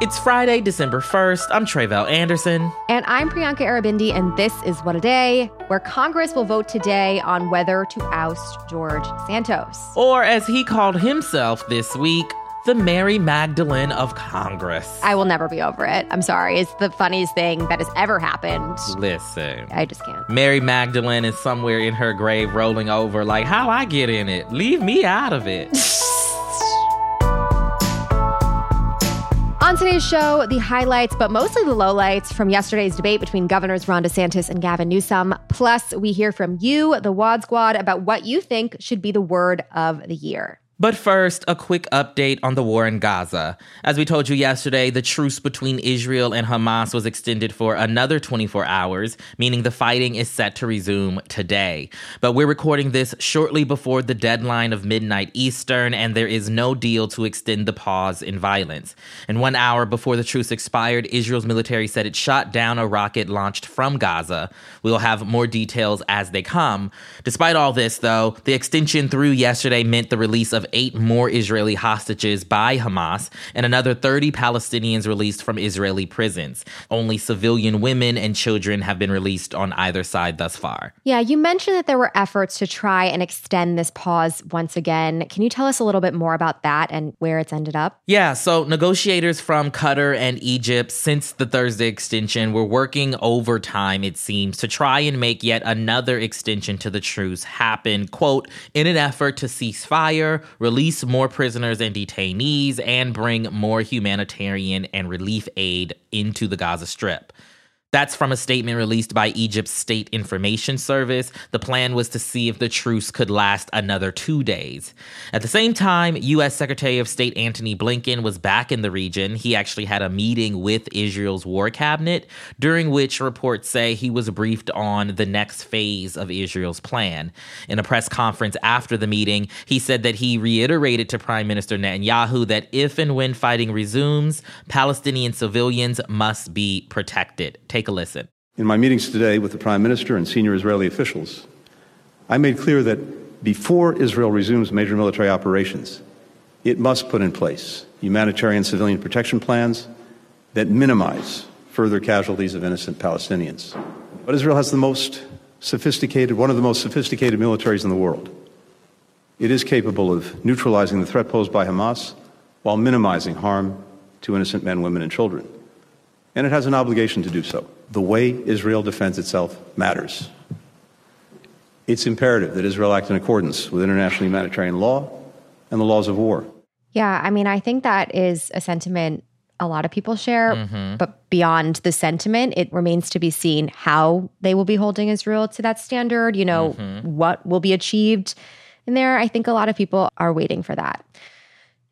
It's Friday, December 1st. I'm Tre'vell Anderson. And I'm Priyanka Aribindi, and this is What a Day, where Congress will vote today on whether to oust George Santos. Or as he called himself this week, the Mary Magdalene of Congress. I will never be over it. I'm sorry. It's the funniest thing that has ever happened. Listen. I just can't. Mary Magdalene is somewhere in her grave rolling over, like, how I get in it? Leave me out of it. On today's show, the highlights, but mostly the lowlights from yesterday's debate between Governors Ron DeSantis and Gavin Newsom. Plus, we hear from you, the WAD Squad, about what you think should be the word of the year. But first, a quick update on the war in Gaza. As we told you yesterday, the truce between Israel and Hamas was extended for another 24 hours, meaning the fighting is set to resume today. But we're recording this shortly before the deadline of midnight Eastern, and there is no deal to extend the pause in violence. And one hour before the truce expired, Israel's military said it shot down a rocket launched from Gaza. We'll have more details as they come. Despite all this, though, the extension through yesterday meant the release of eight more Israeli hostages by Hamas and another 30 Palestinians released from Israeli prisons. Only civilian women and children have been released on either side thus far. Yeah, you mentioned that there were efforts to try and extend this pause once again. Can you tell us a little bit more about that and where it's ended up? Yeah, so negotiators from Qatar and Egypt since the Thursday extension were working overtime, it seems, to try and make yet another extension to the truce happen, quote, in an effort to cease fire, release more prisoners and detainees, and bring more humanitarian and relief aid into the Gaza Strip. That's from a statement released by Egypt's State Information Service. The plan was to see if the truce could last another two days. At the same time, U.S. Secretary of State Antony Blinken was back in the region. He actually had a meeting with Israel's war cabinet, during which reports say he was briefed on the next phase of Israel's plan. In a press conference after the meeting, he said that he reiterated to Prime Minister Netanyahu that if and when fighting resumes, Palestinian civilians must be protected. A listen. In my meetings today with the Prime Minister and senior Israeli officials, I made clear that before Israel resumes major military operations, it must put in place humanitarian civilian protection plans that minimize further casualties of innocent Palestinians. But Israel has the most sophisticated, one of the most sophisticated militaries in the world. It is capable of neutralizing the threat posed by Hamas while minimizing harm to innocent men, women, and children and it has an obligation to do so. The way Israel defends itself matters. It's imperative that Israel act in accordance with international humanitarian law and the laws of war. Yeah, I mean, I think that is a sentiment a lot of people share, mm-hmm. but beyond the sentiment, it remains to be seen how they will be holding Israel to that standard, you know, mm-hmm. what will be achieved in there. I think a lot of people are waiting for that.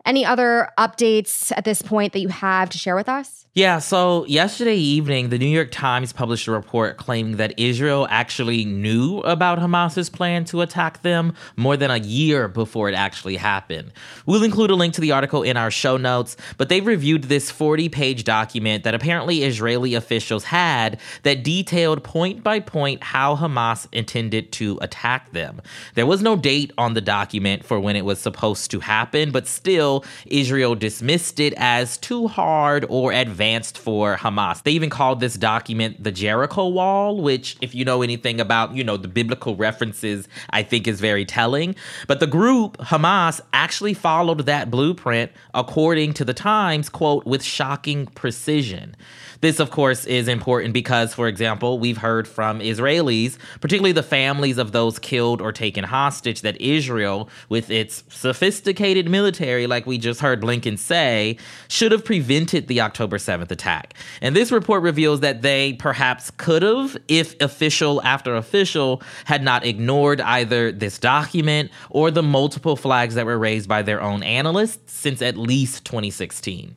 Any other updates at this point that you have to share with us? Yeah, so yesterday evening, the New York Times published a report claiming that Israel actually knew about Hamas's plan to attack them more than a year before it actually happened. We'll include a link to the article in our show notes, but they reviewed this 40 page document that apparently Israeli officials had that detailed point by point how Hamas intended to attack them. There was no date on the document for when it was supposed to happen, but still, Israel dismissed it as too hard or advanced advanced for Hamas. They even called this document the Jericho Wall, which, if you know anything about, you know, the biblical references, I think is very telling. But the group, Hamas, actually followed that blueprint according to the Times, quote, with shocking precision. This, of course, is important because, for example, we've heard from Israelis, particularly the families of those killed or taken hostage, that Israel, with its sophisticated military, like we just heard Blinken say, should have prevented the October 7th attack. And this report reveals that they perhaps could have if official after official had not ignored either this document or the multiple flags that were raised by their own analysts since at least 2016.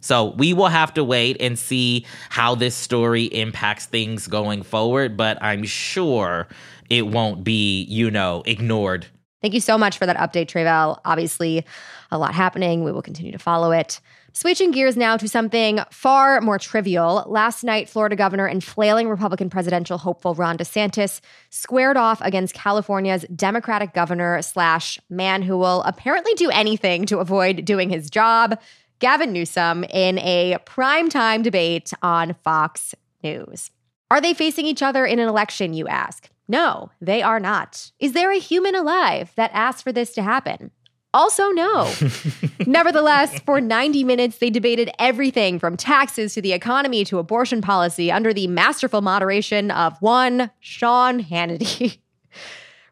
So we will have to wait and see how this story impacts things going forward, but I'm sure it won't be, you know, ignored. Thank you so much for that update, Tre'vell. Obviously, a lot happening. We will continue to follow it. Switching gears now to something far more trivial. Last night, Florida Governor and flailing Republican presidential hopeful Ron DeSantis squared off against California's Democratic governor slash man who will apparently do anything to avoid doing his job, Gavin Newsom in a primetime debate on Fox News. Are they facing each other in an election, you ask? No, they are not. Is there a human alive that asked for this to happen? Also, no. Nevertheless, for 90 minutes, they debated everything from taxes to the economy to abortion policy under the masterful moderation of one Sean Hannity.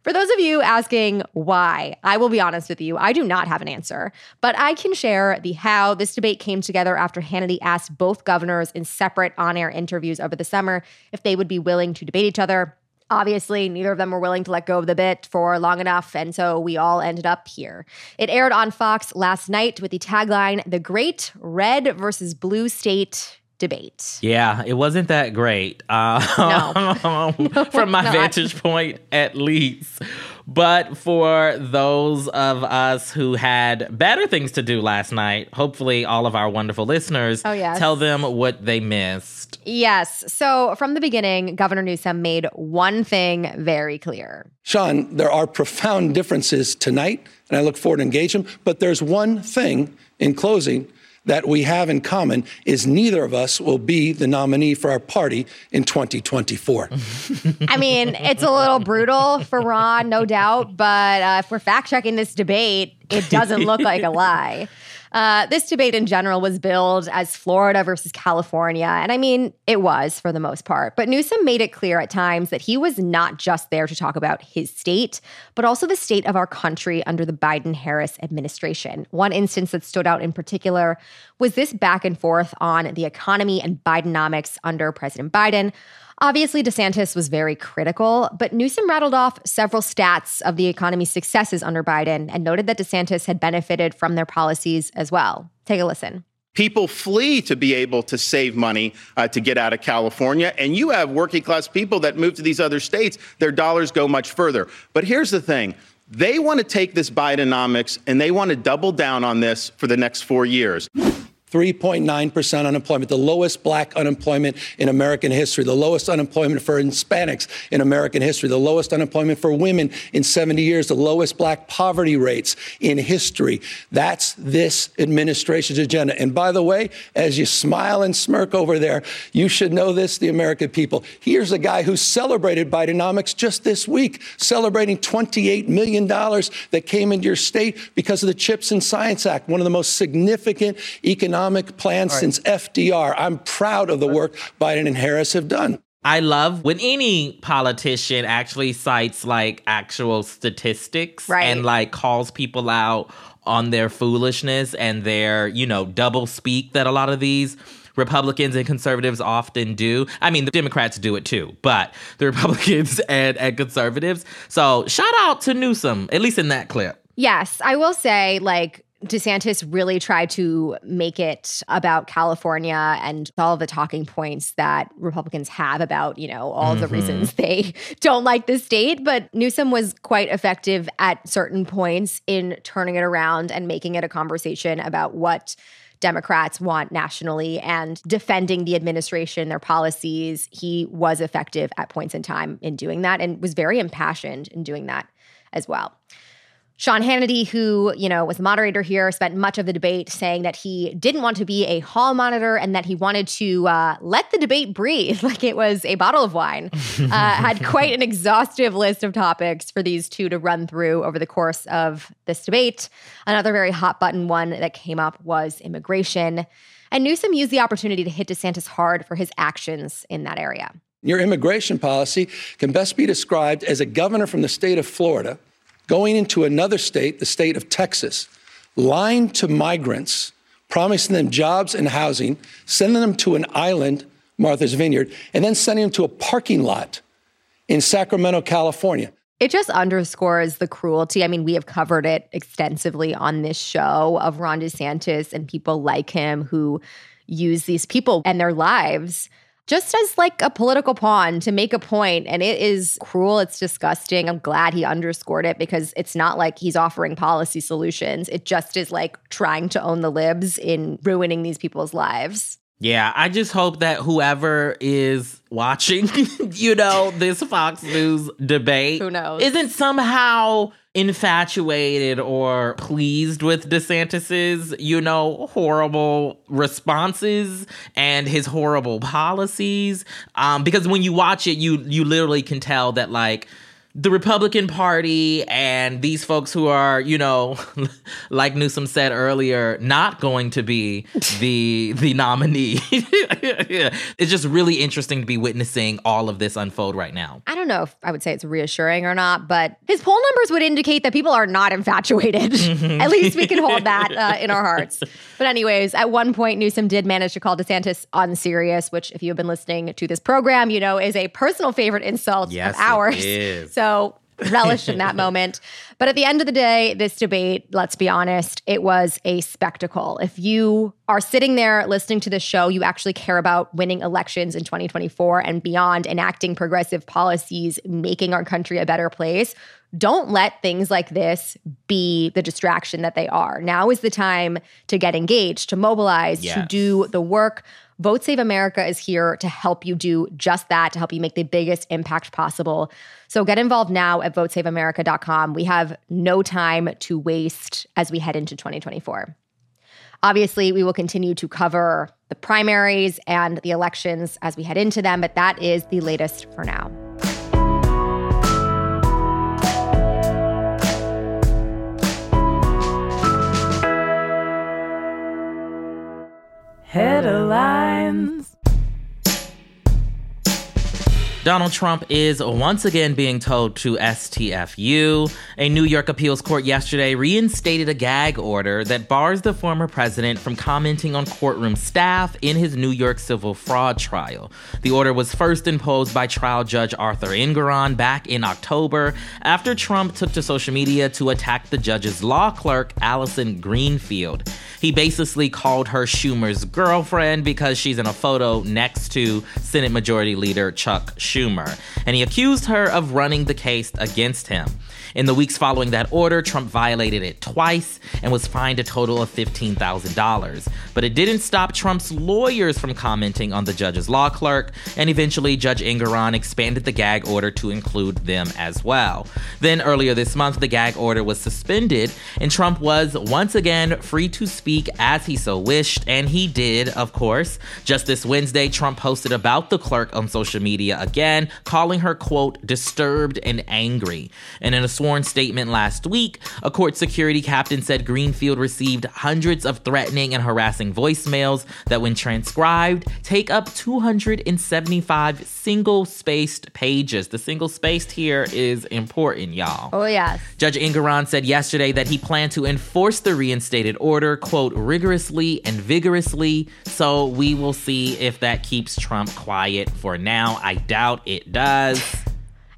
For those of you asking why, I will be honest with you, I do not have an answer, but I can share the how this debate came together after Hannity asked both governors in separate on air interviews over the summer if they would be willing to debate each other. Obviously, neither of them were willing to let go of the bit for long enough, and so we all ended up here. It aired on Fox last night with the tagline The Great Red versus Blue State debate. Yeah, it wasn't that great. Uh, no. from my vantage point, at least. But for those of us who had better things to do last night, hopefully all of our wonderful listeners, oh, yes. tell them what they missed. Yes. So from the beginning, Governor Newsom made one thing very clear. Sean, there are profound differences tonight, and I look forward to engage them. But there's one thing in closing that we have in common is neither of us will be the nominee for our party in 2024. I mean, it's a little brutal for Ron, no doubt, but uh, if we're fact checking this debate, it doesn't look like a lie. Uh, this debate in general was billed as Florida versus California. And I mean, it was for the most part. But Newsom made it clear at times that he was not just there to talk about his state, but also the state of our country under the Biden Harris administration. One instance that stood out in particular was this back and forth on the economy and Bidenomics under President Biden. Obviously, DeSantis was very critical, but Newsom rattled off several stats of the economy's successes under Biden and noted that DeSantis had benefited from their policies as well. Take a listen. People flee to be able to save money uh, to get out of California. And you have working class people that move to these other states, their dollars go much further. But here's the thing they want to take this Bidenomics and they want to double down on this for the next four years. 3.9% unemployment, the lowest black unemployment in American history, the lowest unemployment for Hispanics in American history, the lowest unemployment for women in 70 years, the lowest black poverty rates in history. That's this administration's agenda. And by the way, as you smile and smirk over there, you should know this, the American people. Here's a guy who celebrated Bidenomics just this week, celebrating $28 million that came into your state because of the CHIPS and Science Act, one of the most significant economic economic plan right. since FDR. I'm proud of the work Biden and Harris have done. I love when any politician actually cites like actual statistics right. and like calls people out on their foolishness and their, you know, double speak that a lot of these Republicans and conservatives often do. I mean, the Democrats do it too, but the Republicans and, and conservatives. So shout out to Newsom, at least in that clip. Yes, I will say, like, DeSantis really tried to make it about California and all the talking points that Republicans have about, you know, all mm-hmm. the reasons they don't like the state. But Newsom was quite effective at certain points in turning it around and making it a conversation about what Democrats want nationally and defending the administration, their policies. He was effective at points in time in doing that and was very impassioned in doing that as well. Sean Hannity, who, you know, was the moderator here, spent much of the debate saying that he didn't want to be a hall monitor and that he wanted to uh, let the debate breathe like it was a bottle of wine. uh, had quite an exhaustive list of topics for these two to run through over the course of this debate. Another very hot button one that came up was immigration. And Newsom used the opportunity to hit DeSantis hard for his actions in that area. Your immigration policy can best be described as a governor from the state of Florida going into another state, the state of Texas, lying to migrants, promising them jobs and housing, sending them to an island, Martha's Vineyard, and then sending them to a parking lot in Sacramento, California. It just underscores the cruelty. I mean, we have covered it extensively on this show of Ron DeSantis and people like him who use these people and their lives just as like a political pawn to make a point and it is cruel it's disgusting. I'm glad he underscored it because it's not like he's offering policy solutions. It just is like trying to own the libs in ruining these people's lives. Yeah, I just hope that whoever is watching, you know, this Fox News debate, who knows, isn't somehow infatuated or pleased with DeSantis's, you know, horrible responses and his horrible policies. Um, because when you watch it, you you literally can tell that like the Republican Party and these folks who are, you know, like Newsom said earlier, not going to be the the nominee. it's just really interesting to be witnessing all of this unfold right now. I don't know if I would say it's reassuring or not, but his poll numbers would indicate that people are not infatuated. at least we can hold that uh, in our hearts. But anyways, at one point Newsom did manage to call DeSantis unserious, which if you have been listening to this program, you know is a personal favorite insult yes, of ours. So so relished in that moment. But at the end of the day, this debate, let's be honest, it was a spectacle. If you are sitting there listening to this show, you actually care about winning elections in 2024 and beyond, enacting progressive policies, making our country a better place. Don't let things like this be the distraction that they are. Now is the time to get engaged, to mobilize, yes. to do the work Vote Save America is here to help you do just that, to help you make the biggest impact possible. So get involved now at votesaveamerica.com. We have no time to waste as we head into 2024. Obviously, we will continue to cover the primaries and the elections as we head into them, but that is the latest for now. Headlines. Donald Trump is once again being told to STFU. A New York appeals court yesterday reinstated a gag order that bars the former president from commenting on courtroom staff in his New York civil fraud trial. The order was first imposed by trial judge Arthur Engoron back in October after Trump took to social media to attack the judge's law clerk, Allison Greenfield. He basically called her Schumer's girlfriend because she's in a photo next to Senate Majority Leader Chuck Schumer. Schumer, and he accused her of running the case against him. In the weeks following that order, Trump violated it twice and was fined a total of $15,000. But it didn't stop Trump's lawyers from commenting on the judge's law clerk, and eventually Judge Engoron expanded the gag order to include them as well. Then earlier this month, the gag order was suspended, and Trump was once again free to speak as he so wished, and he did, of course. Just this Wednesday, Trump posted about the clerk on social media again, calling her, quote, disturbed and angry. And in a sworn statement last week, a court security captain said Greenfield received hundreds of threatening and harassing voicemails that, when transcribed, take up 275 single spaced pages. The single spaced here is important, y'all. Oh, yes. Judge Engoron said yesterday that he planned to enforce the reinstated order, quote, rigorously and vigorously. So we will see if that keeps Trump quiet for now. I doubt it does.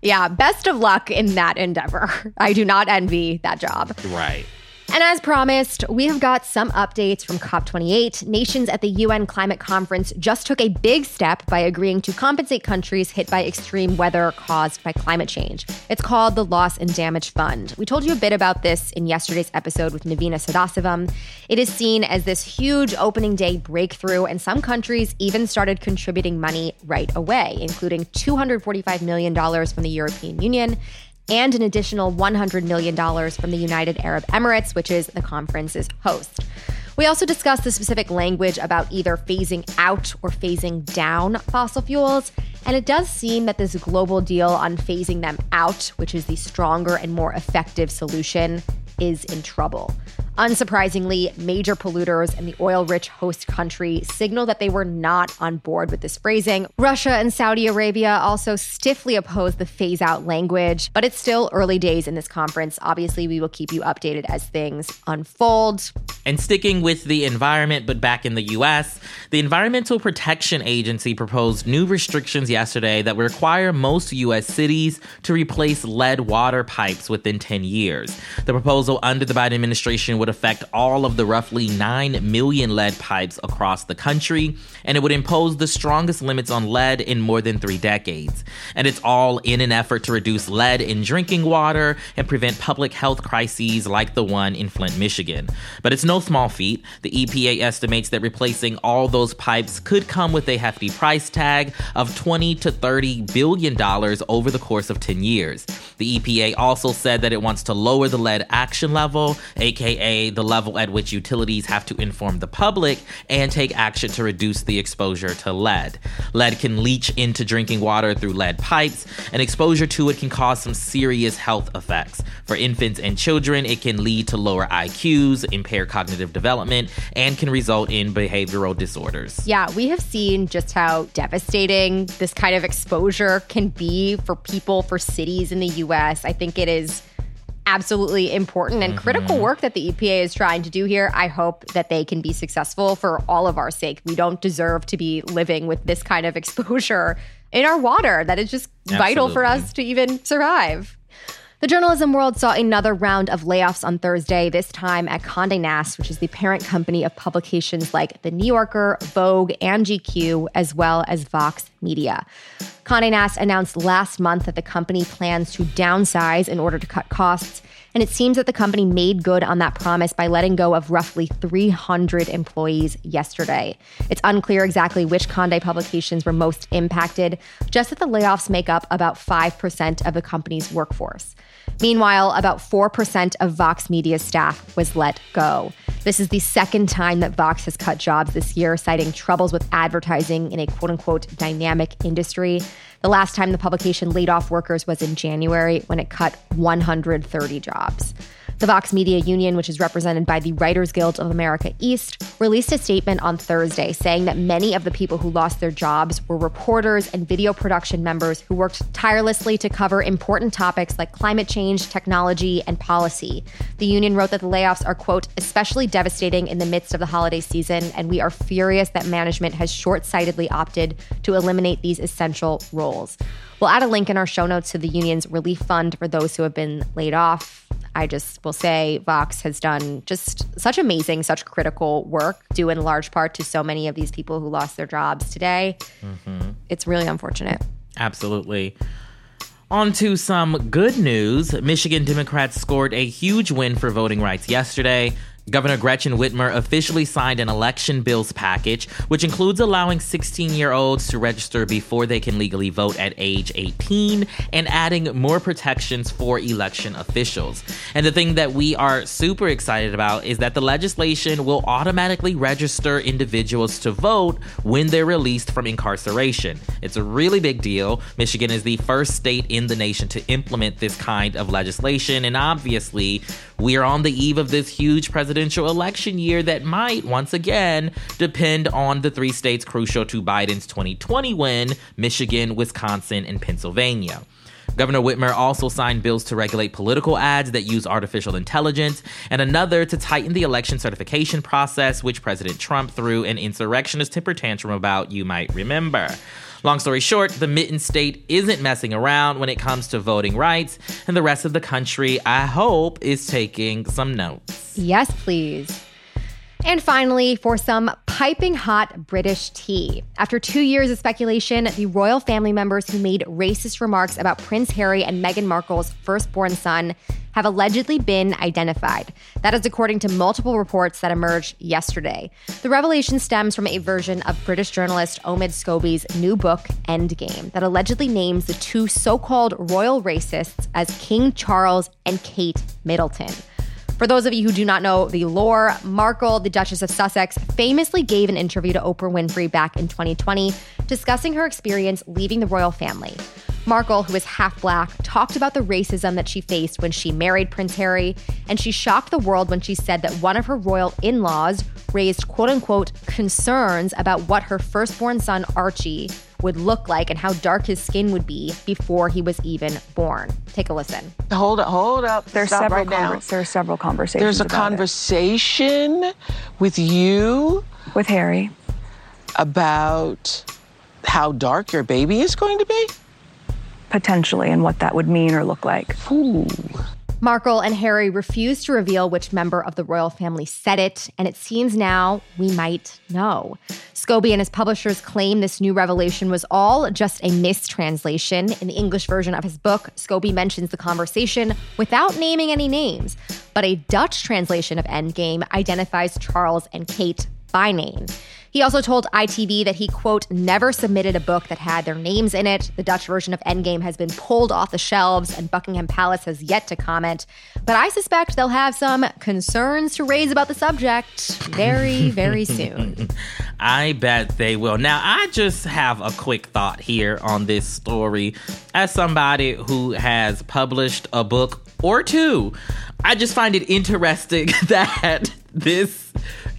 Yeah, best of luck in that endeavor. I do not envy that job. Right. And as promised, we have got some updates from COP28. Nations at the UN climate conference just took a big step by agreeing to compensate countries hit by extreme weather caused by climate change. It's called the Loss and Damage Fund. We told you a bit about this in yesterday's episode with Naveena Sadasivam. It is seen as this huge opening day breakthrough, and some countries even started contributing money right away, including $245 million from the European Union and an additional $100 million from the United Arab Emirates, which is the conference's host. We also discussed the specific language about either phasing out or phasing down fossil fuels. And it does seem that this global deal on phasing them out, which is the stronger and more effective solution, is in trouble. Unsurprisingly, major polluters and the oil rich host country signal that they were not on board with this phrasing. Russia and Saudi Arabia also stiffly oppose the phase out language, but it's still early days in this conference. Obviously, we will keep you updated as things unfold. And sticking with the environment, but back in the US, the Environmental Protection Agency proposed new restrictions yesterday that require most US cities to replace lead water pipes within 10 years. The proposal under the Biden administration would would affect all of the roughly 9 million lead pipes across the country, and it would impose the strongest limits on lead in more than three decades. And it's all in an effort to reduce lead in drinking water and prevent public health crises like the one in Flint, Michigan. But it's no small feat. The EPA estimates that replacing all those pipes could come with a hefty price tag of 20 to 30 billion dollars over the course of 10 years. The EPA also said that it wants to lower the lead action level, aka the level at which utilities have to inform the public and take action to reduce the exposure to lead. Lead can leach into drinking water through lead pipes, and exposure to it can cause some serious health effects. For infants and children, it can lead to lower IQs, impair cognitive development, and can result in behavioral disorders. Yeah, we have seen just how devastating this kind of exposure can be for people, for cities in the US. I think it is absolutely important and mm-hmm. critical work that the EPA is trying to do here. I hope that they can be successful for all of our sake. We don't deserve to be living with this kind of exposure in our water that is just absolutely. vital for us to even survive. The journalism world saw another round of layoffs on Thursday, this time at Condé Nast, which is the parent company of publications like The New Yorker, Vogue, and GQ, as well as Vox Media. Condé Nast announced last month that the company plans to downsize in order to cut costs and it seems that the company made good on that promise by letting go of roughly 300 employees yesterday. It's unclear exactly which Condé publications were most impacted, just that the layoffs make up about 5% of the company's workforce. Meanwhile, about 4% of Vox Media staff was let go. This is the second time that Vox has cut jobs this year, citing troubles with advertising in a quote unquote dynamic industry. The last time the publication laid off workers was in January when it cut 130 jobs. The Vox Media Union, which is represented by the Writers Guild of America East, released a statement on Thursday saying that many of the people who lost their jobs were reporters and video production members who worked tirelessly to cover important topics like climate change, technology, and policy. The union wrote that the layoffs are, quote, especially devastating in the midst of the holiday season, and we are furious that management has short sightedly opted to eliminate these essential roles. We'll add a link in our show notes to the union's relief fund for those who have been laid off. I just will say Vox has done just such amazing, such critical work, due in large part to so many of these people who lost their jobs today. Mm-hmm. It's really unfortunate. Absolutely. On to some good news. Michigan Democrats scored a huge win for voting rights yesterday. Governor Gretchen Whitmer officially signed an election bills package, which includes allowing 16 year olds to register before they can legally vote at age 18 and adding more protections for election officials. And the thing that we are super excited about is that the legislation will automatically register individuals to vote when they're released from incarceration. It's a really big deal. Michigan is the first state in the nation to implement this kind of legislation, and obviously, we are on the eve of this huge presidential election year that might, once again, depend on the three states crucial to Biden's 2020 win Michigan, Wisconsin, and Pennsylvania. Governor Whitmer also signed bills to regulate political ads that use artificial intelligence, and another to tighten the election certification process, which President Trump threw an insurrectionist temper tantrum about, you might remember. Long story short, the Mitten State isn't messing around when it comes to voting rights, and the rest of the country, I hope, is taking some notes. Yes, please. And finally, for some piping hot British tea. After two years of speculation, the royal family members who made racist remarks about Prince Harry and Meghan Markle's firstborn son have allegedly been identified. That is according to multiple reports that emerged yesterday. The revelation stems from a version of British journalist Omid Scobie's new book, Endgame, that allegedly names the two so called royal racists as King Charles and Kate Middleton. For those of you who do not know the lore, Markle, the Duchess of Sussex, famously gave an interview to Oprah Winfrey back in 2020 discussing her experience leaving the royal family. Markle, who is half black, talked about the racism that she faced when she married Prince Harry, and she shocked the world when she said that one of her royal in laws raised quote unquote concerns about what her firstborn son, Archie, would look like and how dark his skin would be before he was even born. Take a listen. Hold up, hold up. There's Stop several right now. There are several conversations. There's a conversation it. with you with Harry about how dark your baby is going to be? Potentially, and what that would mean or look like. Ooh. Markle and Harry refused to reveal which member of the royal family said it, and it seems now we might know. Scobie and his publishers claim this new revelation was all just a mistranslation. In the English version of his book, Scobie mentions the conversation without naming any names, but a Dutch translation of Endgame identifies Charles and Kate by name. He also told ITV that he, quote, never submitted a book that had their names in it. The Dutch version of Endgame has been pulled off the shelves, and Buckingham Palace has yet to comment. But I suspect they'll have some concerns to raise about the subject very, very soon. I bet they will. Now, I just have a quick thought here on this story. As somebody who has published a book or two, I just find it interesting that this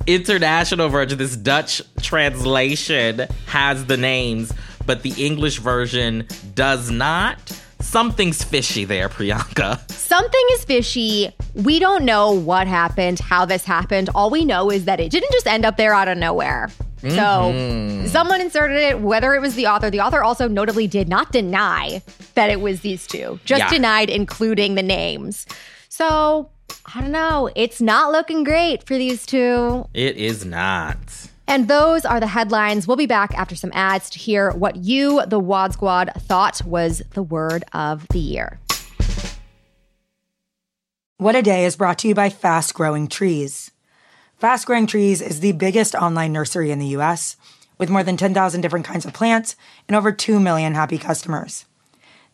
international version, this Dutch translation, has the names, but the English version does not. Something's fishy there, Priyanka. Something is fishy. We don't know what happened, how this happened. All we know is that it didn't just end up there out of nowhere. So mm-hmm. someone inserted it, whether it was the author. The author also notably did not deny that it was these two, just Yeah. denied including the names. So I don't know. It's not looking great for these two. It is not. And those are the headlines. We'll be back after some ads to hear what you, the Wad Squad, thought was the word of the year. What a Day is brought to you by Fast Growing Trees. Fast Growing Trees is the biggest online nursery in the US, with more than 10,000 different kinds of plants and over 2 million happy customers.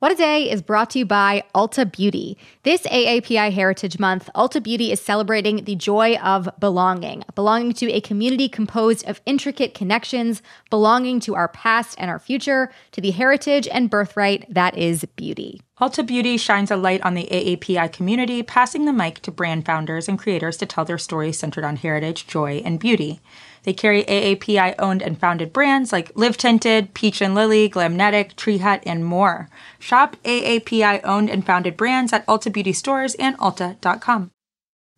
What a Day is brought to you by Ulta Beauty. This AAPI Heritage Month, Ulta Beauty is celebrating the joy of belonging, belonging to a community composed of intricate connections, belonging to our past and our future, to the heritage and birthright that is beauty. Ulta Beauty shines a light on the AAPI community, passing the mic to brand founders and creators to tell their stories centered on heritage, joy, and beauty. They carry AAPI owned and founded brands like Live Tinted, Peach and Lily, Glamnetic, Tree Hut, and more. Shop AAPI owned and founded brands at Ulta Beauty stores and Ulta.com.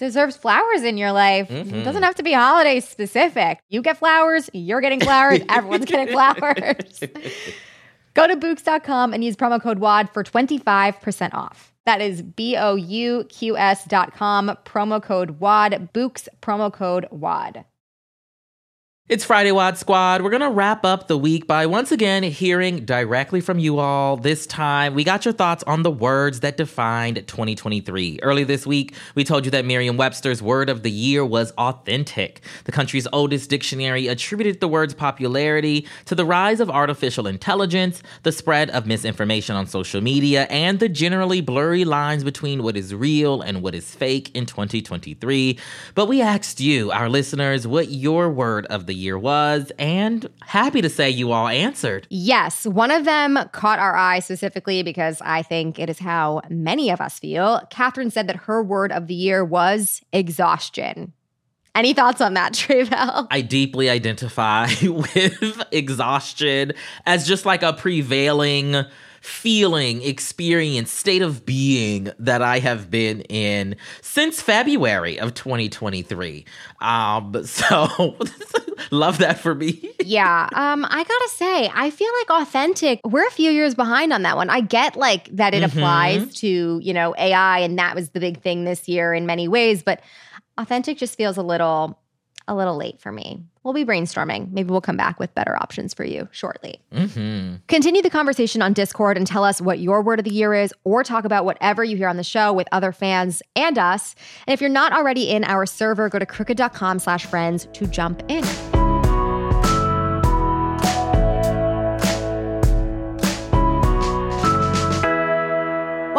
deserves flowers in your life it doesn't have to be holiday specific. You get flowers, you're getting flowers, everyone's getting flowers. Go to Bouqs.com and use promo code WAD for 25% off. That is B O U Q S dot com, promo code WAD, Books, promo code WAD. It's Friday Wad Squad. We're going to wrap up the week by once again hearing directly from you all. This time, we got your thoughts on the words that defined 2023. Early this week, we told you that Merriam Webster's word of the year was authentic. The country's oldest dictionary attributed the word's popularity to the rise of artificial intelligence, the spread of misinformation on social media, and the generally blurry lines between what is real and what is fake in 2023. But we asked you, our listeners, what your word of the year was, and happy to say you all answered. Yes, one of them caught our eye specifically because I think it is how many of us feel. Catherine said that her word of the year was exhaustion. Any thoughts on that, Tre'vell? I deeply identify with exhaustion as just like a prevailing feeling, experience, state of being that I have been in since February of 2023. Um, so Love that for me. yeah. Um, I gotta say, I feel like authentic, we're a few years behind on that one. I get like that it Mm-hmm. applies to, you know, AI and that was the big thing this year in many ways, but authentic just feels a little a little late for me. We'll be brainstorming. Maybe we'll come back with better options for you shortly. Mm-hmm. Continue the conversation on Discord and tell us what your word of the year is, or talk about whatever you hear on the show with other fans and us. And if you're not already in our server, go to crooked.com slash friends to jump in.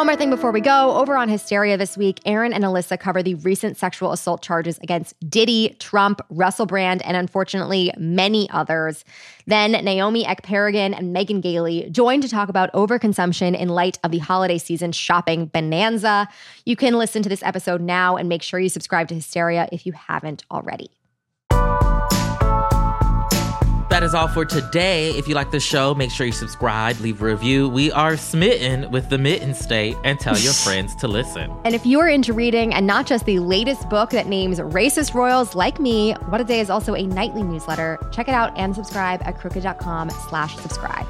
One more thing before we go. Over on Hysteria this week, Aaron and Alyssa cover the recent sexual assault charges against Diddy, Trump, Russell Brand, and unfortunately many others. Then Naomi Ekperigin and Megan Gailey join to talk about overconsumption in light of the holiday season shopping bonanza. You can listen to this episode now and make sure you subscribe to Hysteria if you haven't already. That is all for today. If you like the show, make sure you subscribe, leave a review. We are smitten with the mitten state and tell your friends to listen. And if you're into reading and not just the latest book that names racist royals like me, What a Day is also a nightly newsletter. Check it out and subscribe at crooked.com slash subscribe.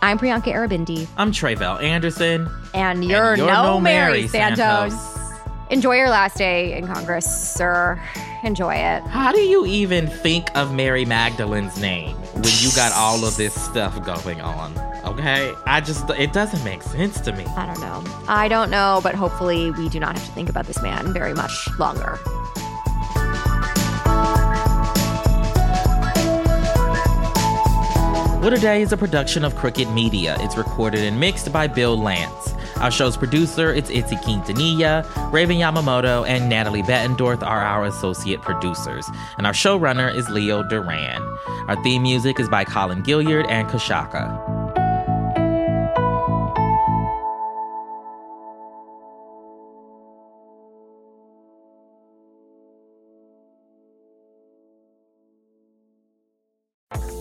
I'm Priyanka Aribindi, I'm Tre'vell Anderson. and you're, And you're no, no Mary Mary Santos. Santos. Enjoy your last day in Congress, sir. Enjoy it. How do you even think of Mary Magdalene's name when you got all of this stuff going on? Okay? I just, it doesn't make sense to me. I don't know. I don't know, but hopefully we do not have to think about this man very much longer. What a Day is a production of Crooked Media. It's recorded and mixed by Bill Lance. Our show's producer is Itzy Quintanilla, Raven Yamamoto, and Natalie Bettendorf are our associate producers. And our showrunner is Leo Duran. Our theme music is by Colin Gilliard and Kashaka.